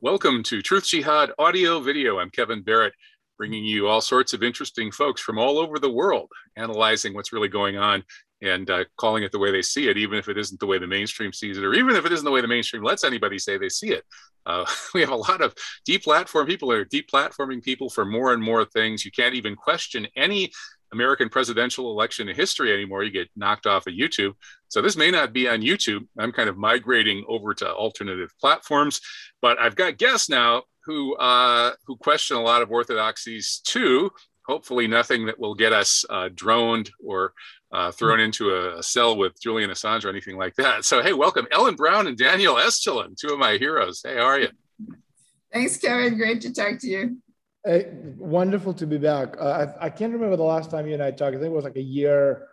Welcome to Truth Jihad Audio Video. I'm Kevin Barrett, bringing you all sorts of interesting folks from all over the world, analyzing what's really going on and uh, calling it the way they see it, even if it isn't the way the mainstream sees it, or even if it isn't the way the mainstream lets anybody say they see it. Uh, we have a lot of deplatform people are deplatforming people for more and more things. You can't even question any American presidential election in history anymore. You get knocked off of YouTube. So this may not be on YouTube. I'm kind of migrating over to alternative platforms, but I've got guests now who uh, who question a lot of orthodoxies too. Hopefully, nothing that will get us uh, droned or uh, thrown into a, a, cell with Julian Assange or anything like that. So, hey, welcome, Ellen Brown and Daniel Estulin, two of my heroes. Hey, how are you? Thanks, Kevin. Great to talk to you. Hey, wonderful to be back. Uh, I, I, can't remember the last time you and I talked. I think it was like a year.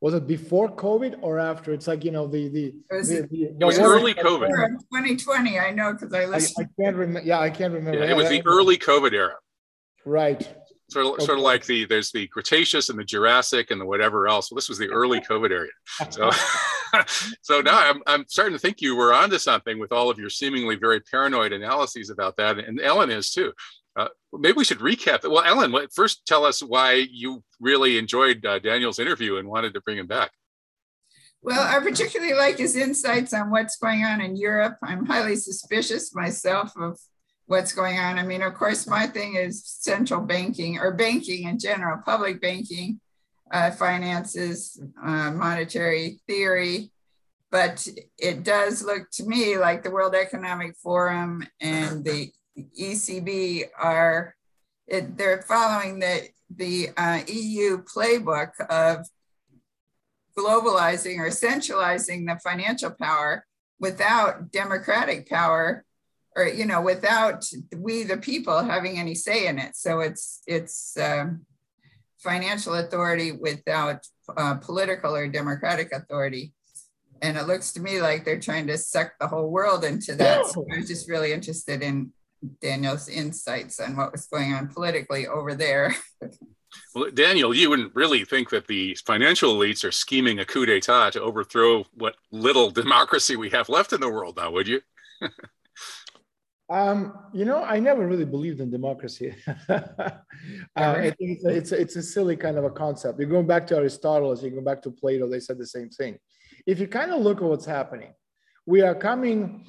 Was it before COVID or after? It's like you know the the. It was, the, the, it was early COVID. 2020. I know because I listened. I, I, can't remember. Yeah, I can't remember. Yeah, it was the early COVID era. Right. Sort of, okay. sort of like the there's the Cretaceous and the Jurassic and the whatever else. Well, this was the early COVID area. So, so now I'm I'm starting to think you were onto something with all of your seemingly very paranoid analyses about that, and Ellen is too. Uh, maybe we should recap it. Well, Ellen, first tell us why you really enjoyed uh, Daniel's interview and wanted to bring him back. Well, I particularly like his insights on what's going on in Europe. I'm highly suspicious myself of what's going on. I mean, of course, my thing is central banking or banking in general, public banking, uh, finances, uh, monetary theory. But it does look to me like the World Economic Forum and the ECB are it, they're following the the uh, EU playbook of globalizing or centralizing the financial power without democratic power or you know without we the people having any say in it. So it's it's um, financial authority without uh, political or democratic authority. And it looks to me like they're trying to suck the whole world into that. So i was just really interested in Daniel's insights on what was going on politically over there. well, Daniel, you wouldn't really think that the financial elites are scheming a coup d'etat to overthrow what little democracy we have left in the world now, would you? um, you know, I never really believed in democracy. uh, I think it's a, it's, a, it's a silly kind of a concept. You're going back to Aristotle, as you go back to Plato, they said the same thing. If you kind of look at what's happening, we are coming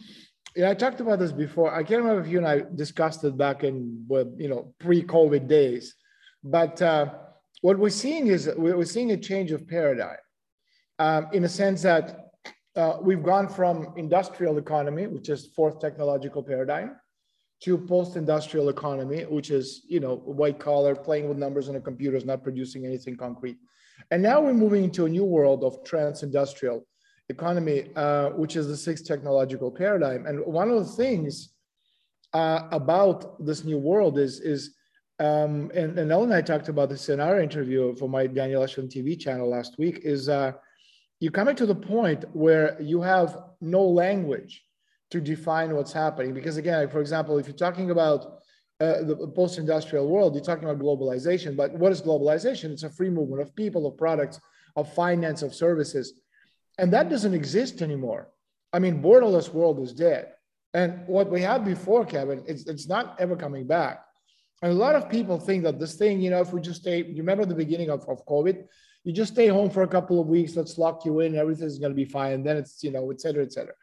yeah, I talked about this before. I can't remember if you and I discussed it back in you know pre-COVID days, but uh, what we're seeing is we're seeing a change of paradigm, um, in a sense that uh, we've gone from industrial economy, which is fourth technological paradigm, to post-industrial economy, which is you know white collar, playing with numbers on a computer, is not producing anything concrete, and now we're moving into a new world of trans-industrial economy, uh, which is the sixth technological paradigm. And one of the things uh, about this new world is, is um, and, and Ellen and I talked about this in our interview for my Daniel Estulin TV channel last week, is uh, you're coming to the point where you have no language to define what's happening. Because again, for example, if you're talking about uh, the post-industrial world, you're talking about globalization. But what is globalization? It's a free movement of people, of products, of finance, of services. And that doesn't exist anymore. I mean, borderless world is dead. And what we had before, Kevin, it's, it's not ever coming back. And a lot of people think that this thing, you know, if we just stay, you remember the beginning of, of COVID, you just stay home for a couple of weeks, let's lock you in, everything's going to be fine. And then it's, you know, et cetera, et cetera.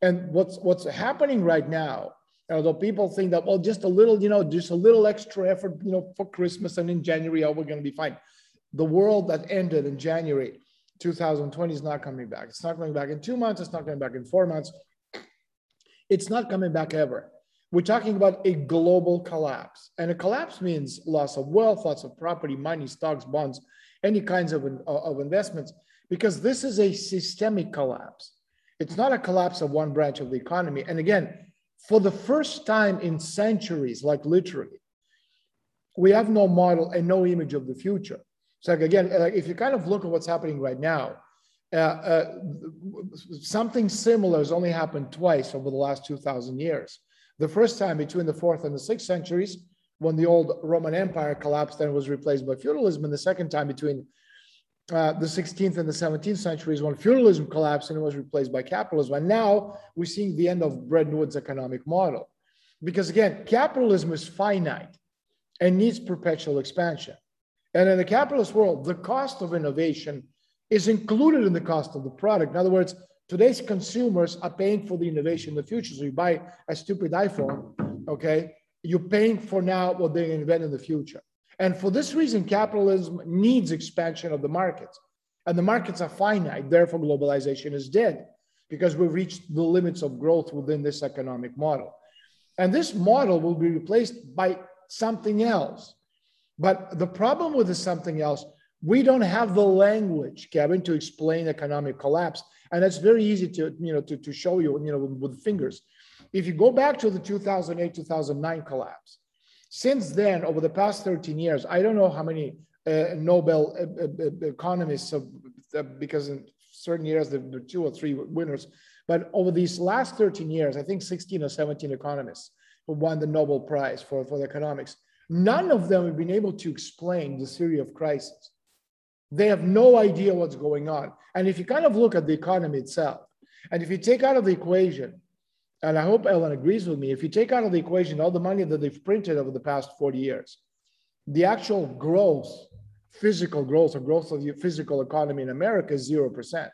And what's, what's happening right now, although people think that, well, just a little, you know, just a little extra effort, you know, for Christmas and in January, oh, we're going to be fine. The world that ended in January 2020 is not coming back. It's not coming back in two months. It's not coming back in four months. It's not coming back ever. We're talking about a global collapse. And a collapse means loss of wealth, loss of property, money, stocks, bonds, any kinds of, of investments, because this is a systemic collapse. It's not a collapse of one branch of the economy. And again, for the first time in centuries, like literally, we have no model and no image of the future. So again, if you kind of look at what's happening right now, uh, uh, something similar has only happened twice over the last 2,000 years. The first time between the fourth and the sixth centuries, when the old Roman Empire collapsed and was replaced by feudalism, and the second time between uh, the 16th and the 17th centuries when feudalism collapsed and was replaced by capitalism. And now we're seeing the end of Bretton Woods economic model. Because again, capitalism is finite and needs perpetual expansion. And in the capitalist world, the cost of innovation is included in the cost of the product. In other words, today's consumers are paying for the innovation in the future. So you buy a stupid iPhone, okay? You're paying for now what they invent in the future. And for this reason, capitalism needs expansion of the markets. And the markets are finite, therefore, globalization is dead because we've reached the limits of growth within this economic model. And this model will be replaced by something else. But the problem with the something else, we don't have the language, Kevin, to explain economic collapse. And it's very easy to, you know, to, to show you, you know, with, with fingers. If you go back to the 2008, 2009 collapse, since then, over the past 13 years, I don't know how many uh, Nobel uh, uh, uh economists, uh, because in certain years there were two or three winners, but over these last 13 years, I think 16 or 17 economists who won the Nobel Prize for, for economics, none of them have been able to explain the theory of crisis. They have no idea what's going on. And if you kind of look at the economy itself, and if you take out of the equation and I hope Ellen agrees with me, if you take out of the equation all the money that they've printed over the past 40 years, the actual growth, physical growth or growth of the physical economy in America is 0%.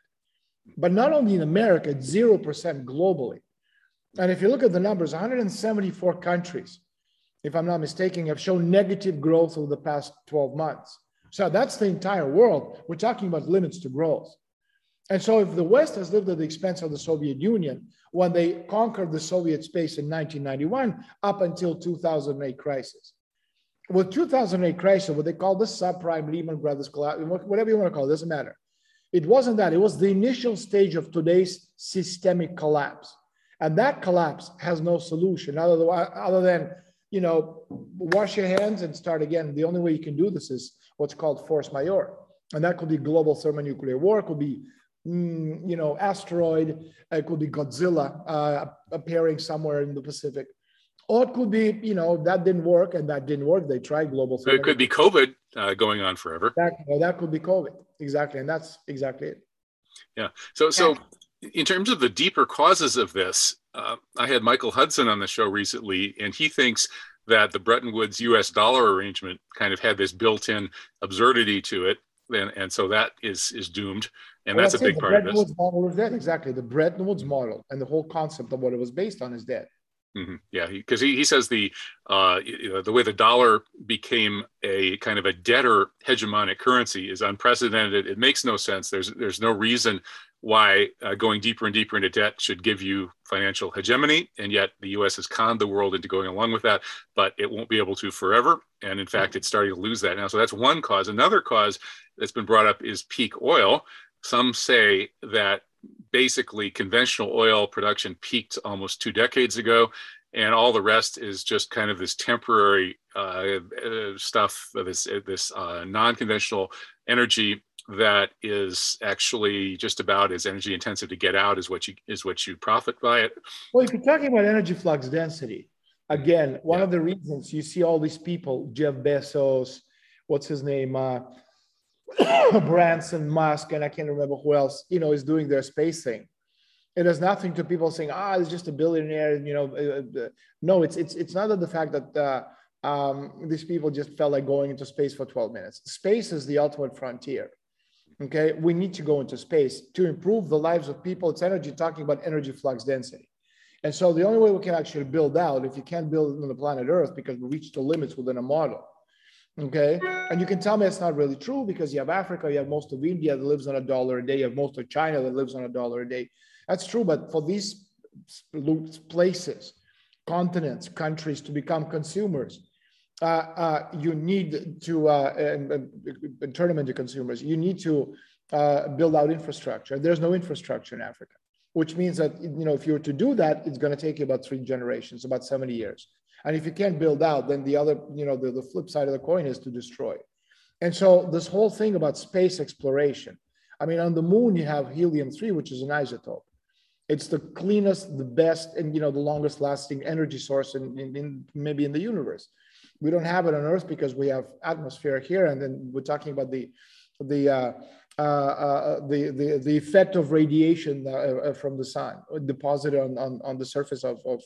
But not only in America, it's 0% globally. And if you look at the numbers, 174 countries, if I'm not mistaken, have shown negative growth over the past 12 months. So that's the entire world. We're talking about limits to growth. And so if the West has lived at the expense of the Soviet Union when they conquered the Soviet space in 1991 up until 2008 crisis. With 2008 crisis, what they call the subprime Lehman Brothers collapse, whatever you want to call it, doesn't matter. It wasn't that. It was the initial stage of today's systemic collapse. And that collapse has no solution other than, other than you know, wash your hands and start again. The only way you can do this is what's called force majeure. And that could be global thermonuclear war, it could be mm, you know, asteroid. It could be Godzilla uh, appearing somewhere in the Pacific. Or it could be, you know, that didn't work and that didn't work. They tried global. So it could be COVID uh, going on forever. That, well, that could be COVID. Exactly. And that's exactly it. Yeah. So, so in terms of the deeper causes of this, uh, I had Michael Hudson on the show recently, and he thinks that the Bretton Woods US dollar arrangement kind of had this built in absurdity to it. And, and so that is, is doomed and well, that's a big part Bretton of this. Woods model is dead. Exactly, the Bretton Woods model and the whole concept of what it was based on is dead. Mm-hmm. Yeah, because he, he, he, says the uh, you know, the way the dollar became a kind of a debtor hegemonic currency is unprecedented. It makes no sense. There's there's no reason why uh, going deeper and deeper into debt should give you financial hegemony, and yet the U.S. has conned the world into going along with that. But it won't be able to forever, and in fact, it's starting to lose that now. So that's one cause. Another cause that's been brought up is peak oil some say that basically conventional oil production peaked almost two decades ago, and all the rest is just kind of this temporary uh, uh stuff, this this uh, non-conventional energy that is actually just about as energy intensive to get out as what you is what you profit by it. Well, if you're talking about energy flux density, again, one yeah. of the reasons you see all these people, Jeff Bezos, what's his name, uh, Branson, Musk, and I can't remember who else, you know, is doing their space thing. It has nothing to people saying, ah, it's just a billionaire, you know. Uh, uh, no, it's it's it's not that the fact that uh, um, these people just felt like going into space for 12 minutes. Space is the ultimate frontier. Okay, we need to go into space to improve the lives of people. It's energy talking about energy flux density. And so the only way we can actually build out, if you can't build on the planet Earth because we reach the limits within a model, Okay. And you can tell me it's not really true because you have Africa, you have most of India that lives on a dollar a day, you have most of China that lives on a dollar a day. That's true. But for these places, continents, countries to become consumers, you need to, uh, and, and, turn them into consumers, you need to uh, build out infrastructure. There's no infrastructure in Africa, which means that, you know, if you were to do that, it's going to take you about three generations, about 70 years. And if you can't build out, then the other, you know, the, the flip side of the coin is to destroy. And so this whole thing about space exploration, I mean, on the moon, you have helium 3, which is an isotope. It's the cleanest, the best, and you know, the longest lasting energy source in, in, in maybe in the universe. We don't have it on Earth because we have atmosphere here. And then we're talking about the the uh, uh, uh, the, the, the effect of radiation uh, uh, from the sun deposited on, on, on the surface of, of,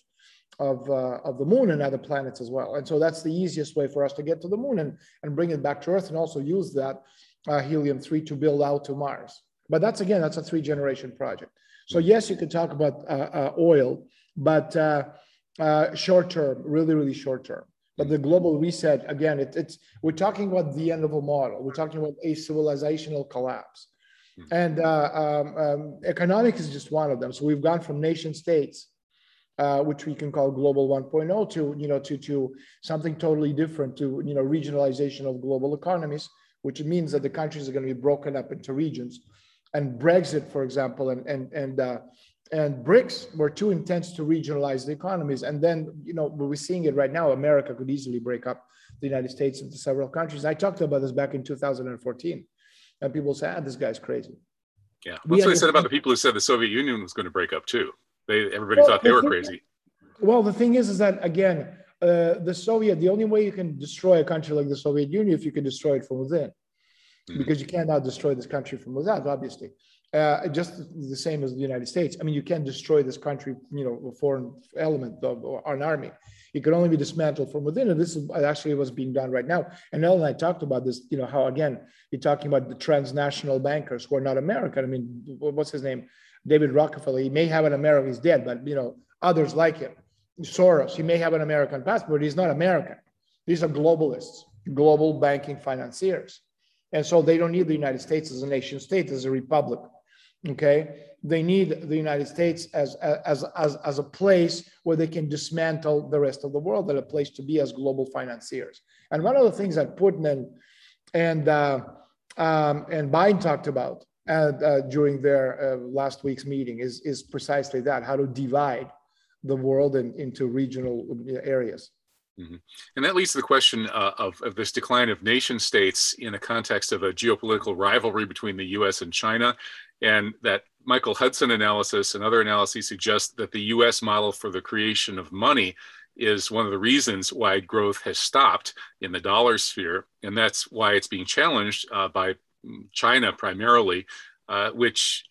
of, uh, of the moon and other planets as well. And so that's the easiest way for us to get to the moon and, and bring it back to Earth and also use that uh, helium-3 to build out to Mars. But that's, again, that's a three generation project. So yes, you could talk about oil, but short term, really, really short term. But the global reset, again, it, it's we're talking about the end of a model. We're talking about a civilizational collapse. Hmm. And uh, um, um, economic is just one of them. So we've gone from nation states, uh, which we can call global 1.0, to you know to to something totally different, to you know regionalization of global economies, which means that the countries are going to be broken up into regions. And Brexit, for example, and and and uh, and BRICS were too intense to regionalize the economies. And then, you know, we're seeing it right now. America could easily break up the United States into several countries. I talked about this back in 2014, and people say, "Ah, this guy's crazy." Yeah, that's what I said about the people who said the Soviet Union was going to break up too. They everybody well, thought they the were thing, crazy. Well, the thing is, is that again, uh, the Soviet. The only way you can destroy a country like the Soviet Union if you can destroy it from within, mm-hmm. because you cannot destroy this country from without, obviously uh, just the same as the United States. I mean, you can't destroy this country, you know, a foreign element of an army. It can only be dismantled from within. And this is actually what's being done right now. And Ellen and I talked about this, you know, how again, you're talking about the transnational bankers who are not American. I mean, what's his name? David Rockefeller. He may have an American, he's dead, but, you know, others like him. Soros, he may have an American passport, he's not American. These are globalists, global banking financiers. And so they don't need the United States as a nation state, as a republic okay? They need the united states as, as as as a place where they can dismantle the rest of the world and a place to be as global financiers. And one of the things that putin and and uh, um, and biden talked about uh, uh, during their uh, last week's meeting is is precisely that how to divide the world in, into regional areas Mm-hmm. And that leads to the question uh, of, of this decline of nation states in the context of a geopolitical rivalry between the US and China. And that Michael Hudson analysis and other analyses suggest that the US model for the creation of money is one of the reasons why growth has stopped in the dollar sphere. And that's why it's being challenged uh, by China primarily uh, which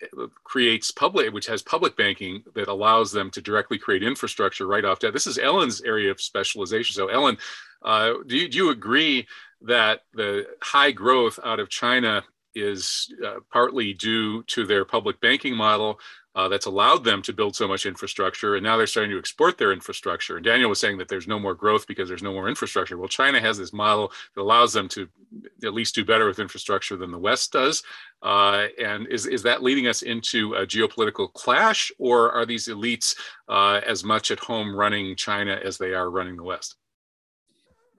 creates public, which has public banking that allows them to directly create infrastructure right off that. This is Ellen's area of specialization. So, Ellen, uh, do, you, do you agree that the high growth out of China is uh, partly due to their public banking model uh, that's allowed them to build so much infrastructure. And now they're starting to export their infrastructure. And Daniel was saying that there's no more growth because there's no more infrastructure. Well, China has this model that allows them to at least do better with infrastructure than the West does. Uh, and is, is that leading us into a geopolitical clash, or are these elites uh, as much at home running China as they are running the West?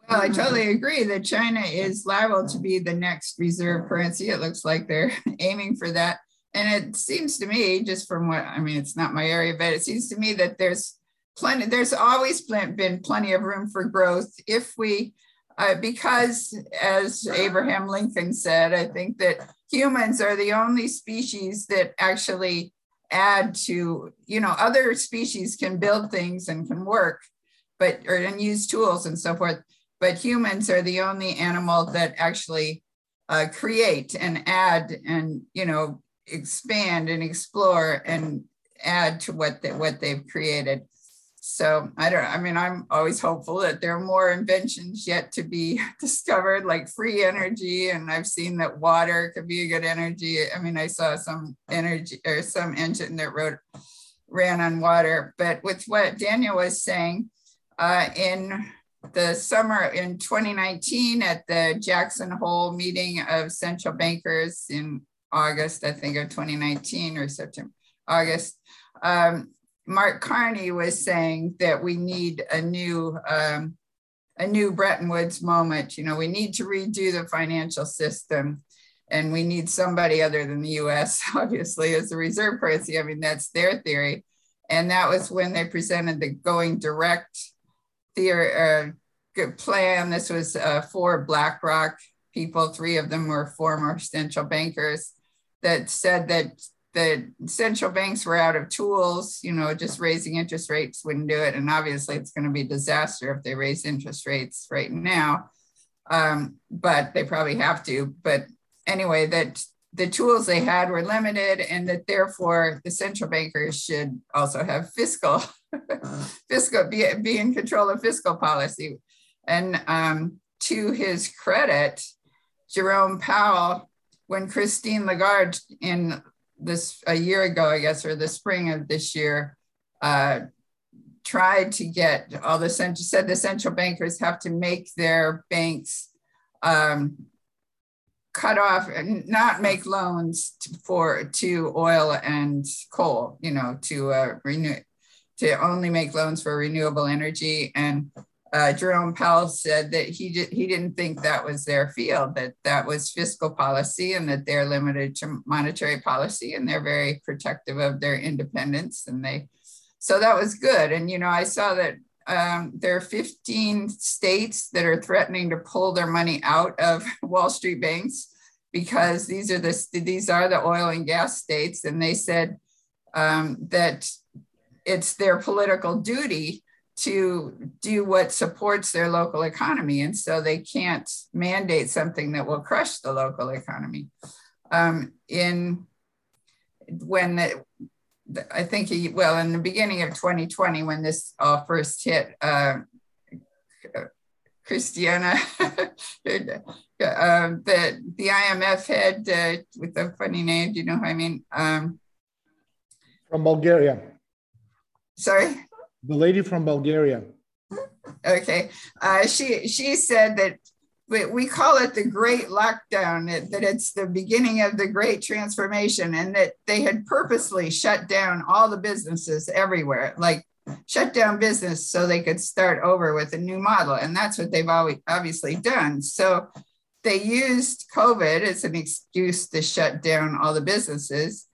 Well, I totally agree that China is liable to be the next reserve currency. It looks like they're aiming for that and it seems to me just from what i mean it's not my area but it seems to me that there's plenty there's always been plenty of room for growth if we uh, because as abraham lincoln said i think that humans are the only species that actually add to you know other species can build things and can work but or and use tools and so forth but humans are the only animal that actually uh, create and add and you know expand and explore and add to what they, what they've created. So I don't. I mean, I'm always hopeful that there are more inventions yet to be discovered, like free energy. And I've seen that water could be a good energy. I mean, I saw some energy or some engine that wrote ran on water. But with what Daniel was saying, uh, in the summer in 2019 at the Jackson Hole meeting of central bankers in August, I think, of 2019 or September, August, um, Mark Carney was saying that we need a new um, a new Bretton Woods moment. You know, we need to redo the financial system, and we need somebody other than the U.S. Obviously, as the reserve currency. I mean, that's their theory, and that was when they presented the going direct theory uh, plan. This was uh, for BlackRock people. Three of them were former central bankers that said that the central banks were out of tools, you know, just raising interest rates wouldn't do it. And obviously, it's going to be a disaster if they raise interest rates right now. Um, but they probably have to. But anyway, that the tools they had were limited and that therefore the central bankers should also have fiscal fiscal be, be in control of fiscal policy and um, to his credit jerome powell when christine lagarde in this a year ago i guess or the spring of this year uh, tried to get all the central said the central bankers have to make their banks um, cut off and not make loans to, for to oil and coal, you know, to uh, renew, to only make loans for renewable energy. And uh, Jerome Powell said that he did, he didn't think that was their field, that that was fiscal policy, and that they're limited to monetary policy, and they're very protective of their independence. And they, so that was good. And you know, I saw that um, there are 15 states that are threatening to pull their money out of Wall Street banks because these are the these are the oil and gas states, and they said um, that it's their political duty to do what supports their local economy, and so they can't mandate something that will crush the local economy. Um, in when the, I think he, well, in the beginning of 2020, when this all first hit, uh, Christiana, um, the, the IMF head uh, with a funny name, do you know who I mean? Um, from Bulgaria. Sorry? The lady from Bulgaria. Okay. Uh, she, she said that we call it the great lockdown, that it's the beginning of the great transformation, and that they had purposely shut down all the businesses everywhere, like shut down business so they could start over with a new model. And that's what they've always obviously done. So they used COVID as an excuse to shut down all the businesses.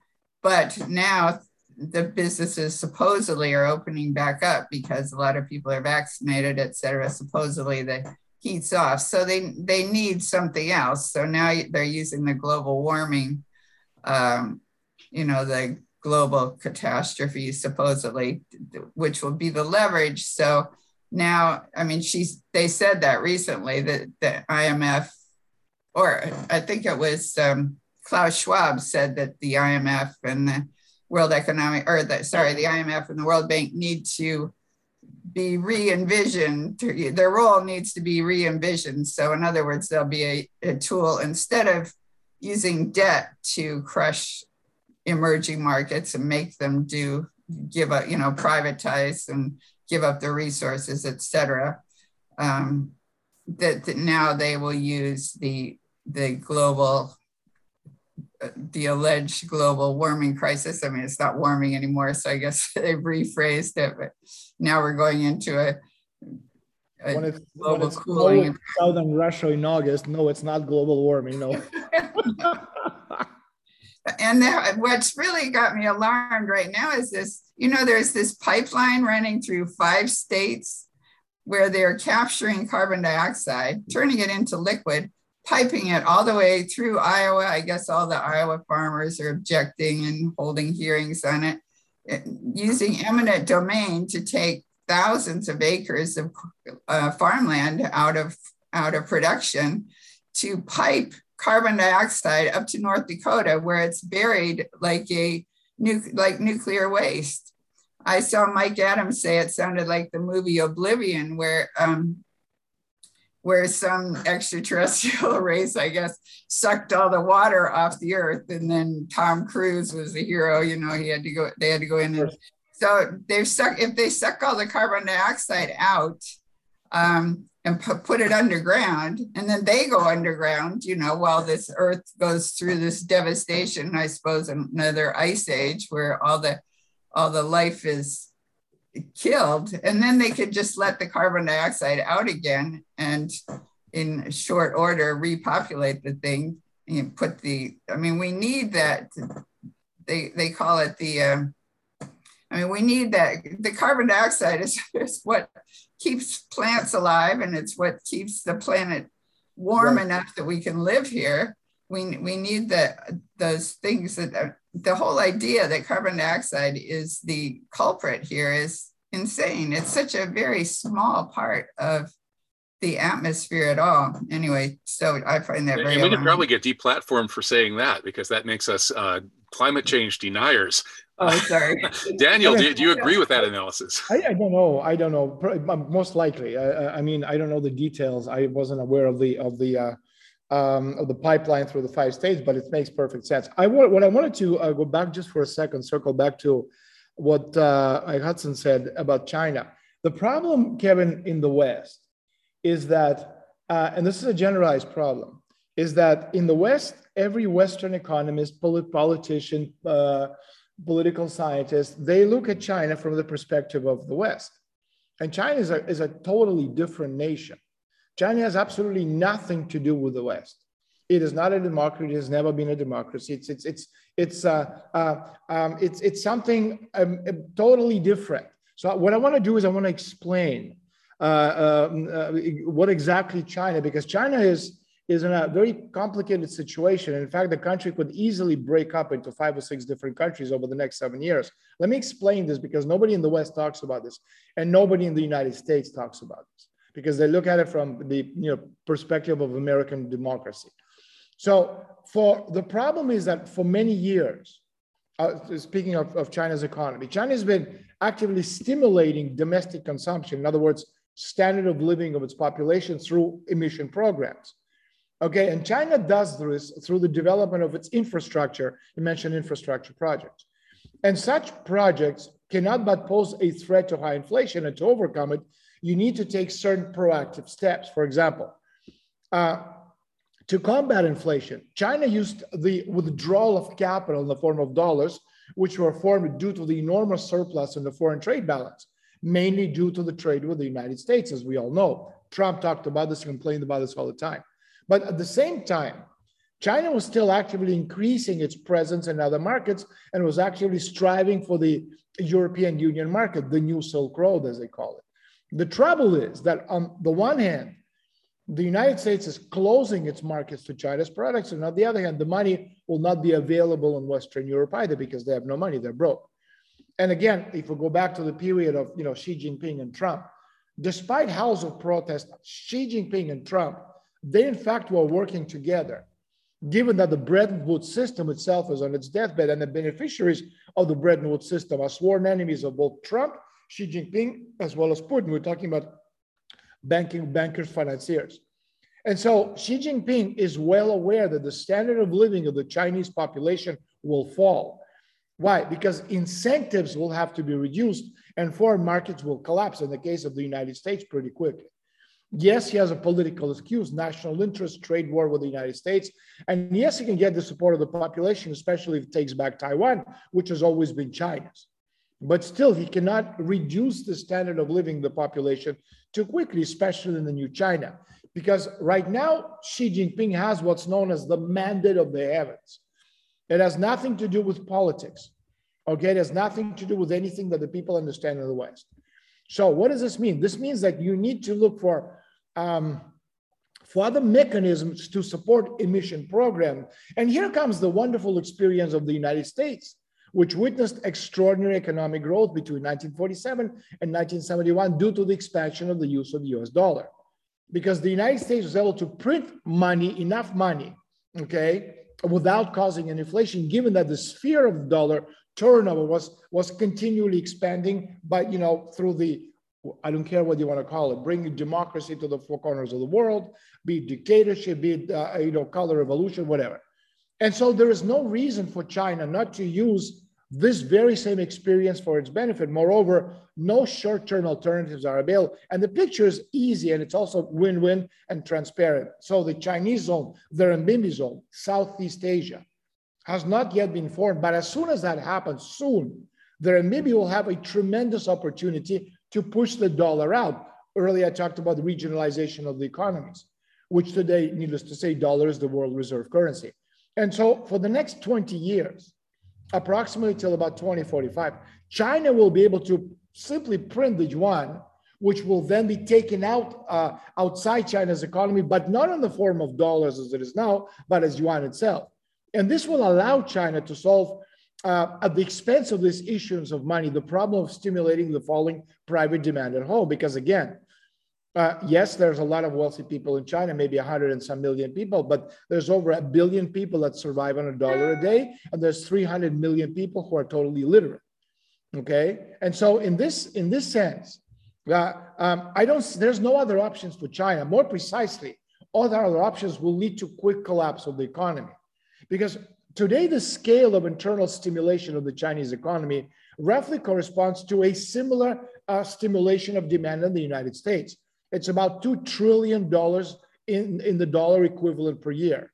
But now the businesses supposedly are opening back up because a lot of people are vaccinated, et cetera. Supposedly the heats off. So they they need something else. So now they're using the global warming, um, you know, the global catastrophe supposedly, which will be the leverage. So now, I mean, she's they said that recently that the IMF, or I think it was um, Klaus Schwab said that the IMF and the World Economic, or the sorry, the IMF and the World Bank need to be re-envisioned. Their role needs to be re-envisioned. So in other words there'll be a, a, tool instead of using debt to crush emerging markets and make them do give up you know privatize and give up their resources etc um, that, that now they will use the the global the alleged global warming crisis. I mean, it's not warming anymore, so I guess they've rephrased it. But now we're going into a, a when it's, global when it's cooling. Southern Russia in August, no, it's not global warming. No. and the, what's really got me alarmed right now is this. You know, there's this pipeline running through five states where they're capturing carbon dioxide, turning it into liquid, piping it all the way through Iowa. I guess all the Iowa farmers are objecting and holding hearings on it, using eminent domain to take thousands of acres of uh, farmland out of out of production to pipe carbon dioxide up to North Dakota, where it's buried like a nu- like nuclear waste. I saw Mike Adams say it sounded like the movie Oblivion, where um, where some extraterrestrial race, I guess, sucked all the water off the earth. And then Tom Cruise was the hero, you know, he had to go, they had to go in and so they've suck, if they suck all the carbon dioxide out um, and put, put it underground, and then they go underground, you know, while this earth goes through this devastation, I suppose another ice age where all the all the life is killed and then they could just let the carbon dioxide out again and in short order repopulate the thing and put the i mean we need that they they call it the um, i mean we need that the carbon dioxide is, is what keeps plants alive and it's what keeps the planet warm right. enough that we can live here we, we need the, those things that uh, the whole idea that carbon dioxide is the culprit here is insane. It's such a very small part of the atmosphere at all. Anyway, so I find that very. And we could probably get deplatformed for saying that because that makes us uh, climate change deniers. Oh, sorry. Daniel, do, do, you agree with that analysis? I, I don't know. I don't know. Most likely. I, I, mean, I don't know the details. I wasn't aware of the of the uh, um, of the pipeline through the five states, but it makes perfect sense. I what I wanted to uh, go back just for a second, circle back to what uh, Hudson said about China. The problem, Kevin, in the West is that, uh, and this is a generalized problem, is that in the West, every Western economist, polit- politician, uh, political scientist, they look at China from the perspective of the West. And China is a, is a totally different nation. China has absolutely nothing to do with the West. It is not a democracy. It has never been a democracy. It's it's it's it's uh, uh, um, it's it's something um, totally different. So what I want to do is I want to explain uh, um, uh, what exactly China, because China is is in a very complicated situation. In fact, the country could easily break up into five or six different countries over the next seven years. Let me explain this because nobody in the West talks about this, and nobody in the United States talks about this because they look at it from the you know, perspective of American democracy. So, for the problem is that for many years, uh, speaking of, of China's economy, China has been actively stimulating domestic consumption. In other words, standard of living of its population through emission programs. Okay, and China does this through the development of its infrastructure. You mentioned infrastructure projects. And such projects cannot but pose a threat to high inflation, and to overcome it, you need to take certain proactive steps. For example, uh, to combat inflation, China used the withdrawal of capital in the form of dollars, which were formed due to the enormous surplus in the foreign trade balance mainly due to the trade with the United States, as we all know. Trump talked about this, complained about this all the time. But at the same time, China was still actively increasing its presence in other markets and was actually striving for the European Union market, the new Silk Road, as they call it. The trouble is that on the one hand, the United States is closing its markets to China's products, and on the other hand, the money will not be available in Western Europe either because they have no money, they're broke. And again, if we go back to the period of you know Xi Jinping and Trump, despite house of protest, Xi Jinping and Trump, they in fact were working together. Given that the Bretton Woods system itself is on its deathbed, and the beneficiaries of the Bretton Woods system are sworn enemies of both Trump, Xi Jinping, as well as Putin. We're talking about banking bankers, financiers. And so Xi Jinping is well aware that the standard of living of the Chinese population will fall. Why? Because incentives will have to be reduced and foreign markets will collapse in the case of the United States pretty quickly. Yes, he has a political excuse, national interest, trade war with the United States. And yes, he can get the support of the population, especially if it takes back Taiwan, which has always been China's. But still, he cannot reduce the standard of living the population too quickly, especially in the new China. Because right now, Xi Jinping has what's known as the mandate of the heavens. It has nothing to do with politics. Okay, it has nothing to do with anything that the people understand in the West. So, what does this mean? This means that you need to look for um, for other mechanisms to support emission program. And here comes the wonderful experience of the United States, which witnessed extraordinary economic growth between 1947 and 1971 due to the expansion of the use of the US dollar. Because the United States was able to print money, enough money, okay, without causing an inflation, given that the sphere of the dollar turnover was was continually expanding, but you know through the I don't care what you want to call it, bringing democracy to the four corners of the world, be it dictatorship, be it uh, you know color revolution, whatever. And so there is no reason for China not to use this very same experience for its benefit. Moreover, no short-term alternatives are available. And the picture is easy and it's also win-win and transparent. So the Chinese zone, the renminbi zone, Southeast Asia, has not yet been formed. But as soon as that happens, soon, the renminbi will have a tremendous opportunity to push the dollar out. Earlier, I talked about the regionalization of the economies, which today, needless to say, dollar is the world reserve currency. And so for the next 20 years, approximately till about 2045, China will be able to simply print the yuan, which will then be taken out uh, outside China's economy, but not in the form of dollars as it is now, but as yuan itself. And this will allow China to solve, uh, at the expense of this issuance of money, the problem of stimulating the falling private demand at home. Because again, Uh, yes, there's a lot of wealthy people in China, maybe 100 and some million people, but there's over a billion people that survive on a dollar a day, and there's 300 million people who are totally illiterate. Okay, and so in this in this sense, uh, um, I don't. There's no other options for China. More precisely, all the other options will lead to quick collapse of the economy, because today the scale of internal stimulation of the Chinese economy roughly corresponds to a similar uh, stimulation of demand in the United States. It's about $2 trillion in, in the dollar equivalent per year.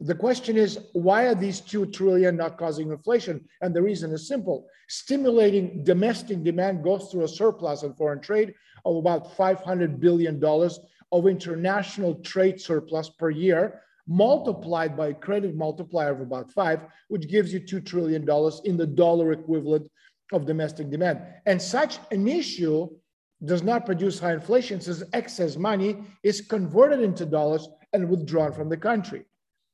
The question is, why are these 2 trillion not causing inflation? And the reason is simple. Stimulating domestic demand goes through a surplus in foreign trade of about $500 billion of international trade surplus per year, multiplied by a credit multiplier of about five, which gives you $2 trillion in the dollar equivalent of domestic demand. And such an issue does not produce high inflation since excess money is converted into dollars and withdrawn from the country.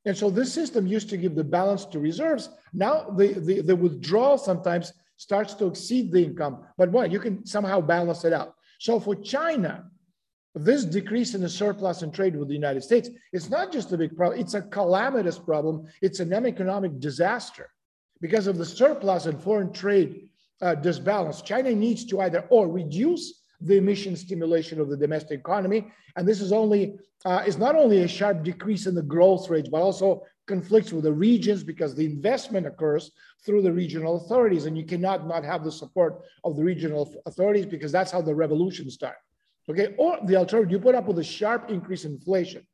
And so this system used to give the balance to reserves. Now the, the, the withdrawal sometimes starts to exceed the income, but what? You can somehow balance it out. So for China, this decrease in the surplus in trade with the United States, it's not just a big problem, it's a calamitous problem. It's an economic disaster because of the surplus in foreign trade uh, disbalance. China needs to either or reduce the emission stimulation of the domestic economy. And this is only uh, is not only a sharp decrease in the growth rates, but also conflicts with the regions because the investment occurs through the regional authorities, and you cannot not have the support of the regional authorities because that's how the revolution starts. Okay, or the alternative, you put up with a sharp increase in inflation,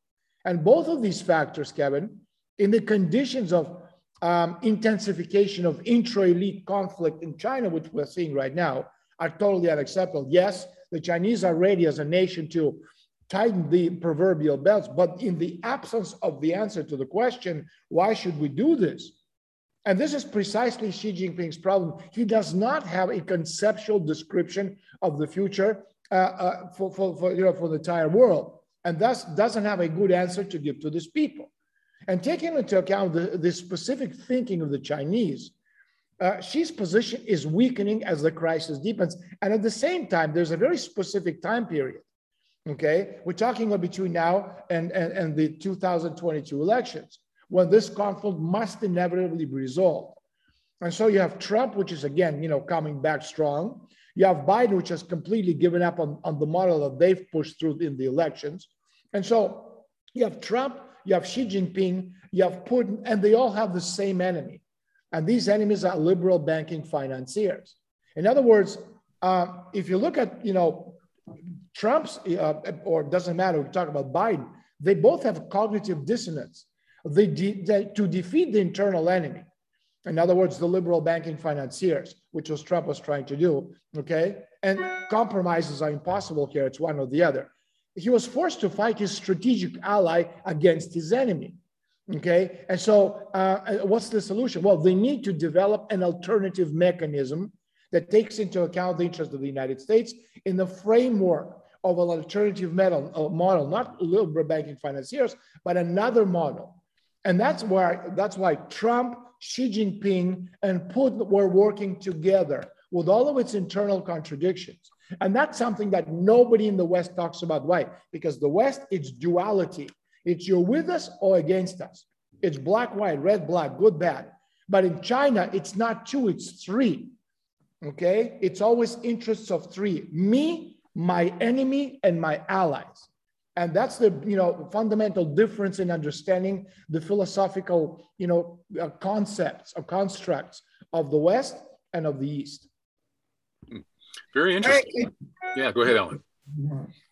and both of these factors, Kevin, in the conditions of um, intensification of intra-elite conflict in China, which we're seeing right now, are totally unacceptable. Yes, the Chinese are ready as a nation to tighten the proverbial belts, but in the absence of the answer to the question, why should we do this? And this is precisely Xi Jinping's problem. He does not have a conceptual description of the future uh, uh, for, for, for, you know, for the entire world, and thus doesn't have a good answer to give to these people. And taking into account the, the specific thinking of the Chinese, uh, Xi's position is weakening as the crisis deepens. And at the same time, there's a very specific time period. Okay, we're talking about between now and, and, and the 2022 elections when this conflict must inevitably be resolved. And so you have Trump, which is again, you know, coming back strong. You have Biden, which has completely given up on, on the model that they've pushed through in the elections. And so you have Trump, you have Xi Jinping, you have Putin, and they all have the same enemy. And these enemies are liberal banking financiers. In other words, uh, if you look at, you know, Trump's, uh, or doesn't matter, we talk about Biden, they both have cognitive dissonance. They, de they, to defeat the internal enemy, in other words, the liberal banking financiers, which was Trump was trying to do, okay? And compromises are impossible here, it's one or the other. He was forced to fight his strategic ally against his enemy. Okay, and so uh, uh, what's the solution? Well, they need to develop an alternative mechanism that takes into account the interest of the United States in the framework of an alternative model, uh, model not liberal banking financiers, but another model. And that's why that's why Trump, Xi Jinping, and Putin were working together with all of its internal contradictions. And that's something that nobody in the West talks about. Why? Because the West, it's duality. It's you're with us or against us. It's black, white, red, black, good, bad. But in China, it's not two, it's three. Okay? It's always interests of three me, my enemy, and my allies. And that's the you know fundamental difference in understanding the philosophical you know uh, concepts or constructs of the West and of the East. Very interesting. Yeah, go ahead, Ellen.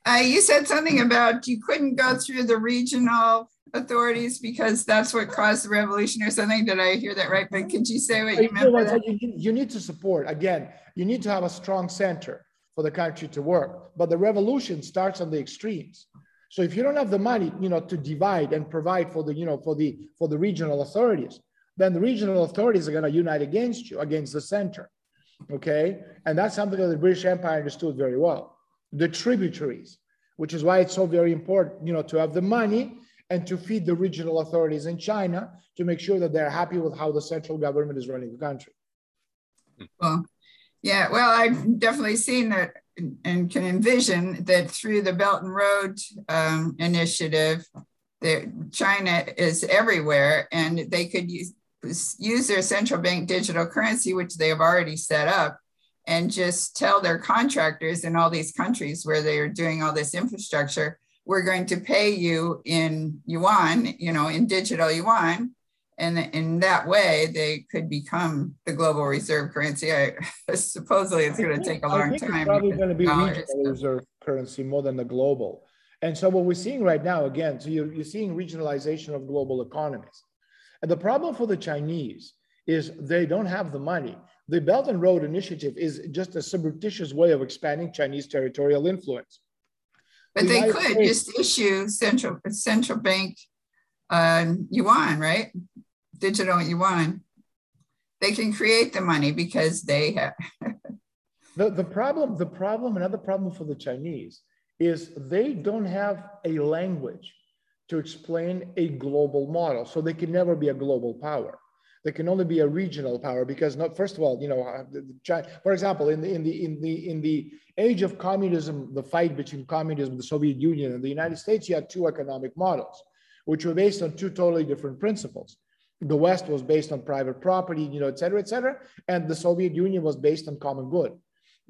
Uh, you said something about you couldn't go through the regional authorities because that's what caused the revolution or something. Did I hear that right? But could you say what you meant? You, you need to support, again, you need to have a strong center for the country to work. But the revolution starts on the extremes. So if you don't have the money, you know, to divide and provide for the, you know, for the for the regional authorities, then the regional authorities are going to unite against you, against the center. Okay. And that's something that the British Empire understood very well the tributaries, which is why it's so very important, you know, to have the money and to feed the regional authorities in China to make sure that they're happy with how the central government is running the country. Well, yeah, well, I've definitely seen that and can envision that through the Belt and Road um, Initiative, that China is everywhere and they could use, use their central bank digital currency, which they have already set up, and just tell their contractors in all these countries where they are doing all this infrastructure, we're going to pay you in yuan, you know, in digital yuan, and in that way they could become the global reserve currency. I supposedly it's going to take a long time. It's probably going to be regional reserve currency more than the global. And so what we're seeing right now, again, so you're, you're seeing regionalization of global economies. And the problem for the Chinese is they don't have the money. The Belt and Road Initiative is just a surreptitious way of expanding Chinese territorial influence. But the they United could States, just issue central central bank uh, yuan, right? digital yuan, they can create the money because they have. the, the problem, the problem, another problem for the Chinese is they don't have a language to explain a global model. So they can never be a global power. They can only be a regional power because not, first of all, you know, uh, for example, in the, in the, in the, in the age of communism, the fight between communism, the Soviet Union and the United States, you had two economic models, which were based on two totally different principles the West was based on private property, you know, et cetera, et cetera. And the Soviet Union was based on common good.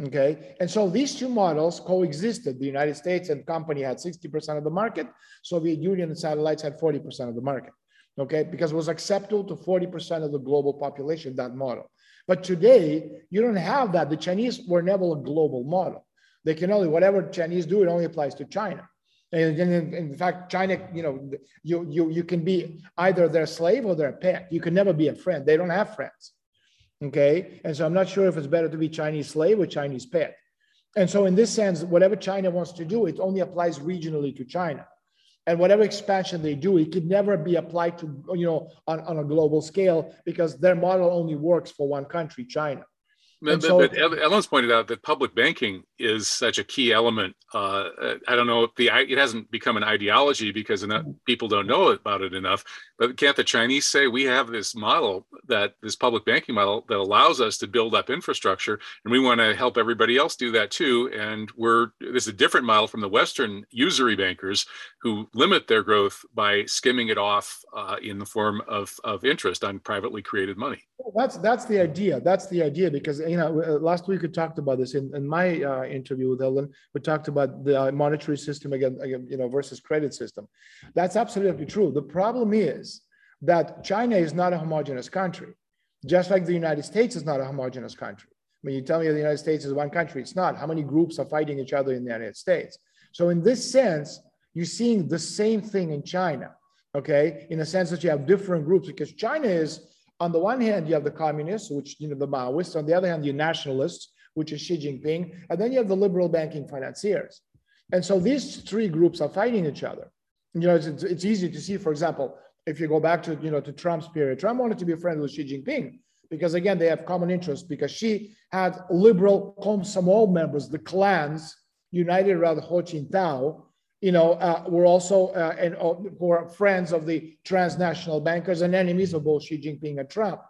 Okay. And so these two models coexisted. The United States and company had 60% of the market. Soviet Union and satellites had 40% of the market. Okay. Because it was acceptable to 40% of the global population, that model. But today, you don't have that. The Chinese were never a global model. They can only, whatever Chinese do, it only applies to China. And in, in fact, China, you know, you, you, you can be either their slave or their pet. You can never be a friend. They don't have friends. Okay. And so I'm not sure if it's better to be Chinese slave or Chinese pet. And so in this sense, whatever China wants to do, it only applies regionally to China. And whatever expansion they do, it could never be applied to, you know, on, on a global scale because their model only works for one country, China. But, so, but, Ellen's pointed out that public banking is such a key element. Uh, I don't know if the it hasn't become an ideology because enough, people don't know about it enough. But can't the Chinese say we have this model that this public banking model that allows us to build up infrastructure, and we want to help everybody else do that too? And we're this is a different model from the Western usury bankers who limit their growth by skimming it off uh, in the form of, of interest on privately created money. That's that's the idea. That's the idea because you know uh, last week we talked about this in, in my uh, interview with Ellen. We talked about the monetary system again, again, you know, versus credit system. That's absolutely true. The problem is that China is not a homogenous country, just like the United States is not a homogenous country. When you tell me the United States is one country, it's not. How many groups are fighting each other in the United States? So in this sense, you're seeing the same thing in China. Okay, in the sense that you have different groups because China is on the one hand, you have the communists, which, you know, the Maoists. On the other hand, the nationalists, which is Xi Jinping. And then you have the liberal banking financiers. And so these three groups are fighting each other. You know, it's, it's easy to see, for example, if you go back to, you know, to Trump's period, Trump wanted to be a friend with Xi Jinping because again, they have common interests because she had liberal Komsomol members, the clans united around Ho Chi Jintao, you know, uh, were also uh, and uh, were friends of the transnational bankers and enemies of both Xi Jinping and Trump.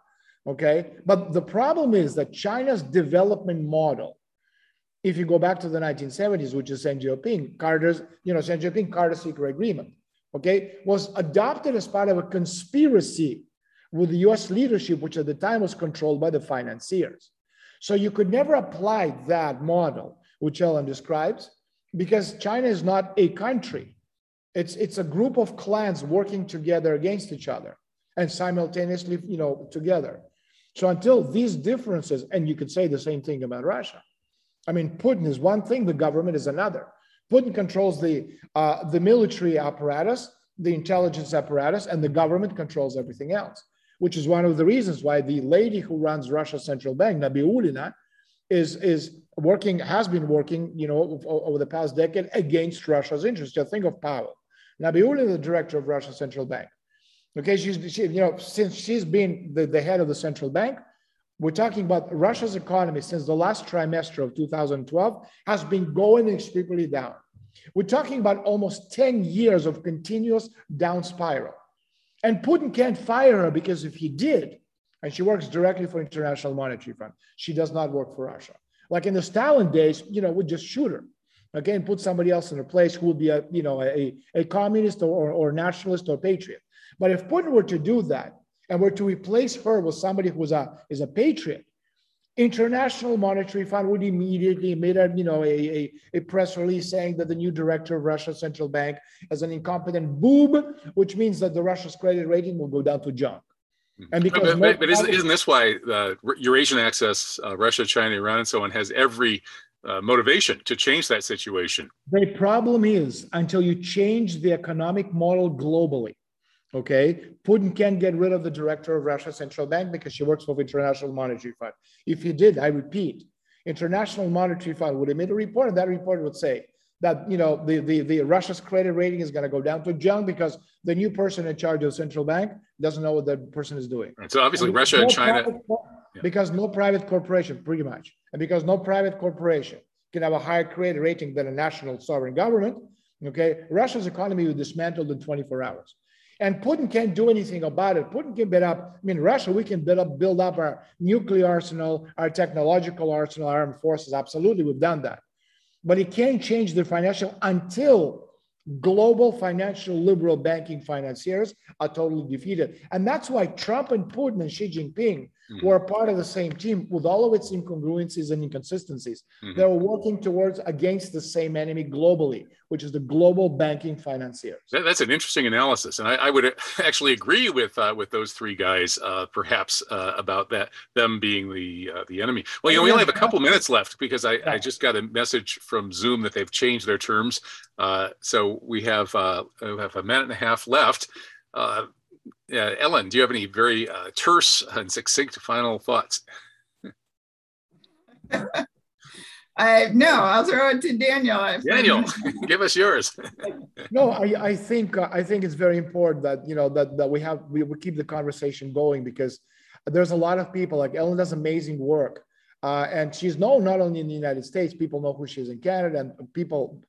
Okay, but the problem is that China's development model, if you go back to the 1970s, which is Xi Jinping, Carter's, you know, Xi Jinping Carter secret agreement, okay, was adopted as part of a conspiracy with the U.S. leadership, which at the time was controlled by the financiers. So you could never apply that model, which Ellen describes, because China is not a country. It's, it's a group of clans working together against each other and simultaneously, you know, together. So until these differences, and you could say the same thing about Russia. I mean, Putin is one thing, the government is another. Putin controls the, uh, the military apparatus, the intelligence apparatus, and the government controls everything else, which is one of the reasons why the lady who runs Russia's central bank, Nabiullina, is, is working, has been working, you know, over the past decade against Russia's interests. Just think of Powell. Nabiullina, the director of Russia's central bank. Okay, she's, she, you know, since she's been the, the head of the central bank, we're talking about Russia's economy since the last trimester of 2012 has been going extremely down. We're talking about almost 10 years of continuous down spiral. And Putin can't fire her because if he did, and she works directly for International Monetary Fund, she does not work for Russia. Like in the Stalin days, you know, would just shoot her. Again, put somebody else in her place who would be a, you know, a, a communist or, or nationalist or patriot. But if Putin were to do that and were to replace her with somebody who was a, is a patriot, International Monetary Fund would immediately made a, you know, a, a, a, press release saying that the new director of Russia's central bank is an incompetent boob, which means that the Russia's credit rating will go down to junk. And because but, but, but isn't, isn't, this why uh, Eurasian Axis, uh, Russia, China, Iran, and so on has every uh, motivation to change that situation? The problem is until you change the economic model globally, okay, Putin can't get rid of the director of Russia Central Bank because she works for the International Monetary Fund. If he did, I repeat, International Monetary Fund would emit a report, and that report would say that you know the, the, the Russia's credit rating is going to go down to junk because the new person in charge of the central bank doesn't know what that person is doing. So obviously, and Russia no and China. Private, yeah. Because no private corporation, pretty much, and because no private corporation can have a higher credit rating than a national sovereign government. Okay, Russia's economy was dismantled in 24 hours. And Putin can't do anything about it. Putin can build up, I mean, Russia, we can build up, build up our nuclear arsenal, our technological arsenal, our armed forces. Absolutely, we've done that. But it can't change the financial until global financial liberal banking financiers are totally defeated. And that's why Trump and Putin and Xi Jinping mm-hmm. were part of the same team with all of its incongruencies and inconsistencies. Mm-hmm. They were working towards against the same enemy globally, which is the global banking financiers. That, that's an interesting analysis, and I, I would actually agree with uh, with those three guys, uh, perhaps uh, about that them being the uh, the enemy. Well, you know, we only have a couple minutes left because I, I just got a message from Zoom that they've changed their terms, uh, so we have uh, we have a minute and a half left. Uh, Ellen, do you have any very uh, terse and succinct final thoughts? I no, I'll throw it to Daniel. Daniel, give us yours. no, I, I think uh, I think it's very important that you know that that we have we, we keep the conversation going because there's a lot of people like Ellen does amazing work. Uh, and she's known not only in the United States, people know who she is in Canada, and people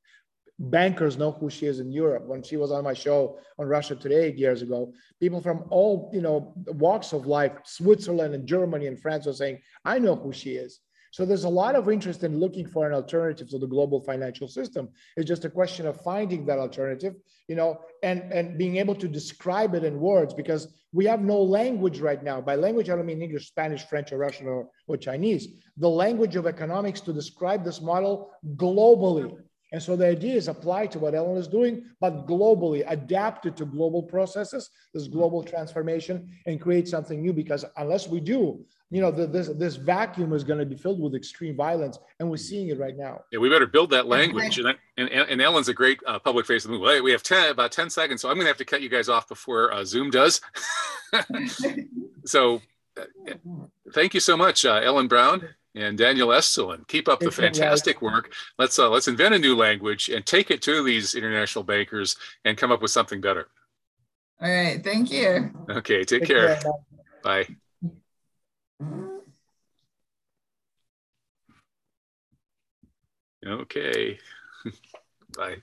bankers know who she is in Europe. When she was on my show on Russia Today eight years ago, people from all you know walks of life, Switzerland and Germany and France, were saying, "I know who she is." So there's a lot of interest in looking for an alternative to the global financial system. It's just a question of finding that alternative, you know, and and being able to describe it in words because we have no language right now. By language, I don't mean English, Spanish, French, or Russian, or, or Chinese. The language of economics to describe this model globally and so the idea is apply to what Ellen is doing, but globally, adapt it to global processes, this global transformation, and create something new. Because unless we do, you know, the, this this vacuum is going to be filled with extreme violence, and we're seeing it right now. Yeah, we better build that language. And, and, and Ellen's a great uh, public face of the movie. We have ten about ten seconds, so I'm going to have to cut you guys off before uh, Zoom does. so, uh, thank you so much, uh, Ellen Brown and Daniel Estulin. Keep up the fantastic work. Let's uh, let's invent a new language and take it to these international bankers and come up with something better. All right. Thank you. Okay. Take, take care. care. Bye. Okay. Bye.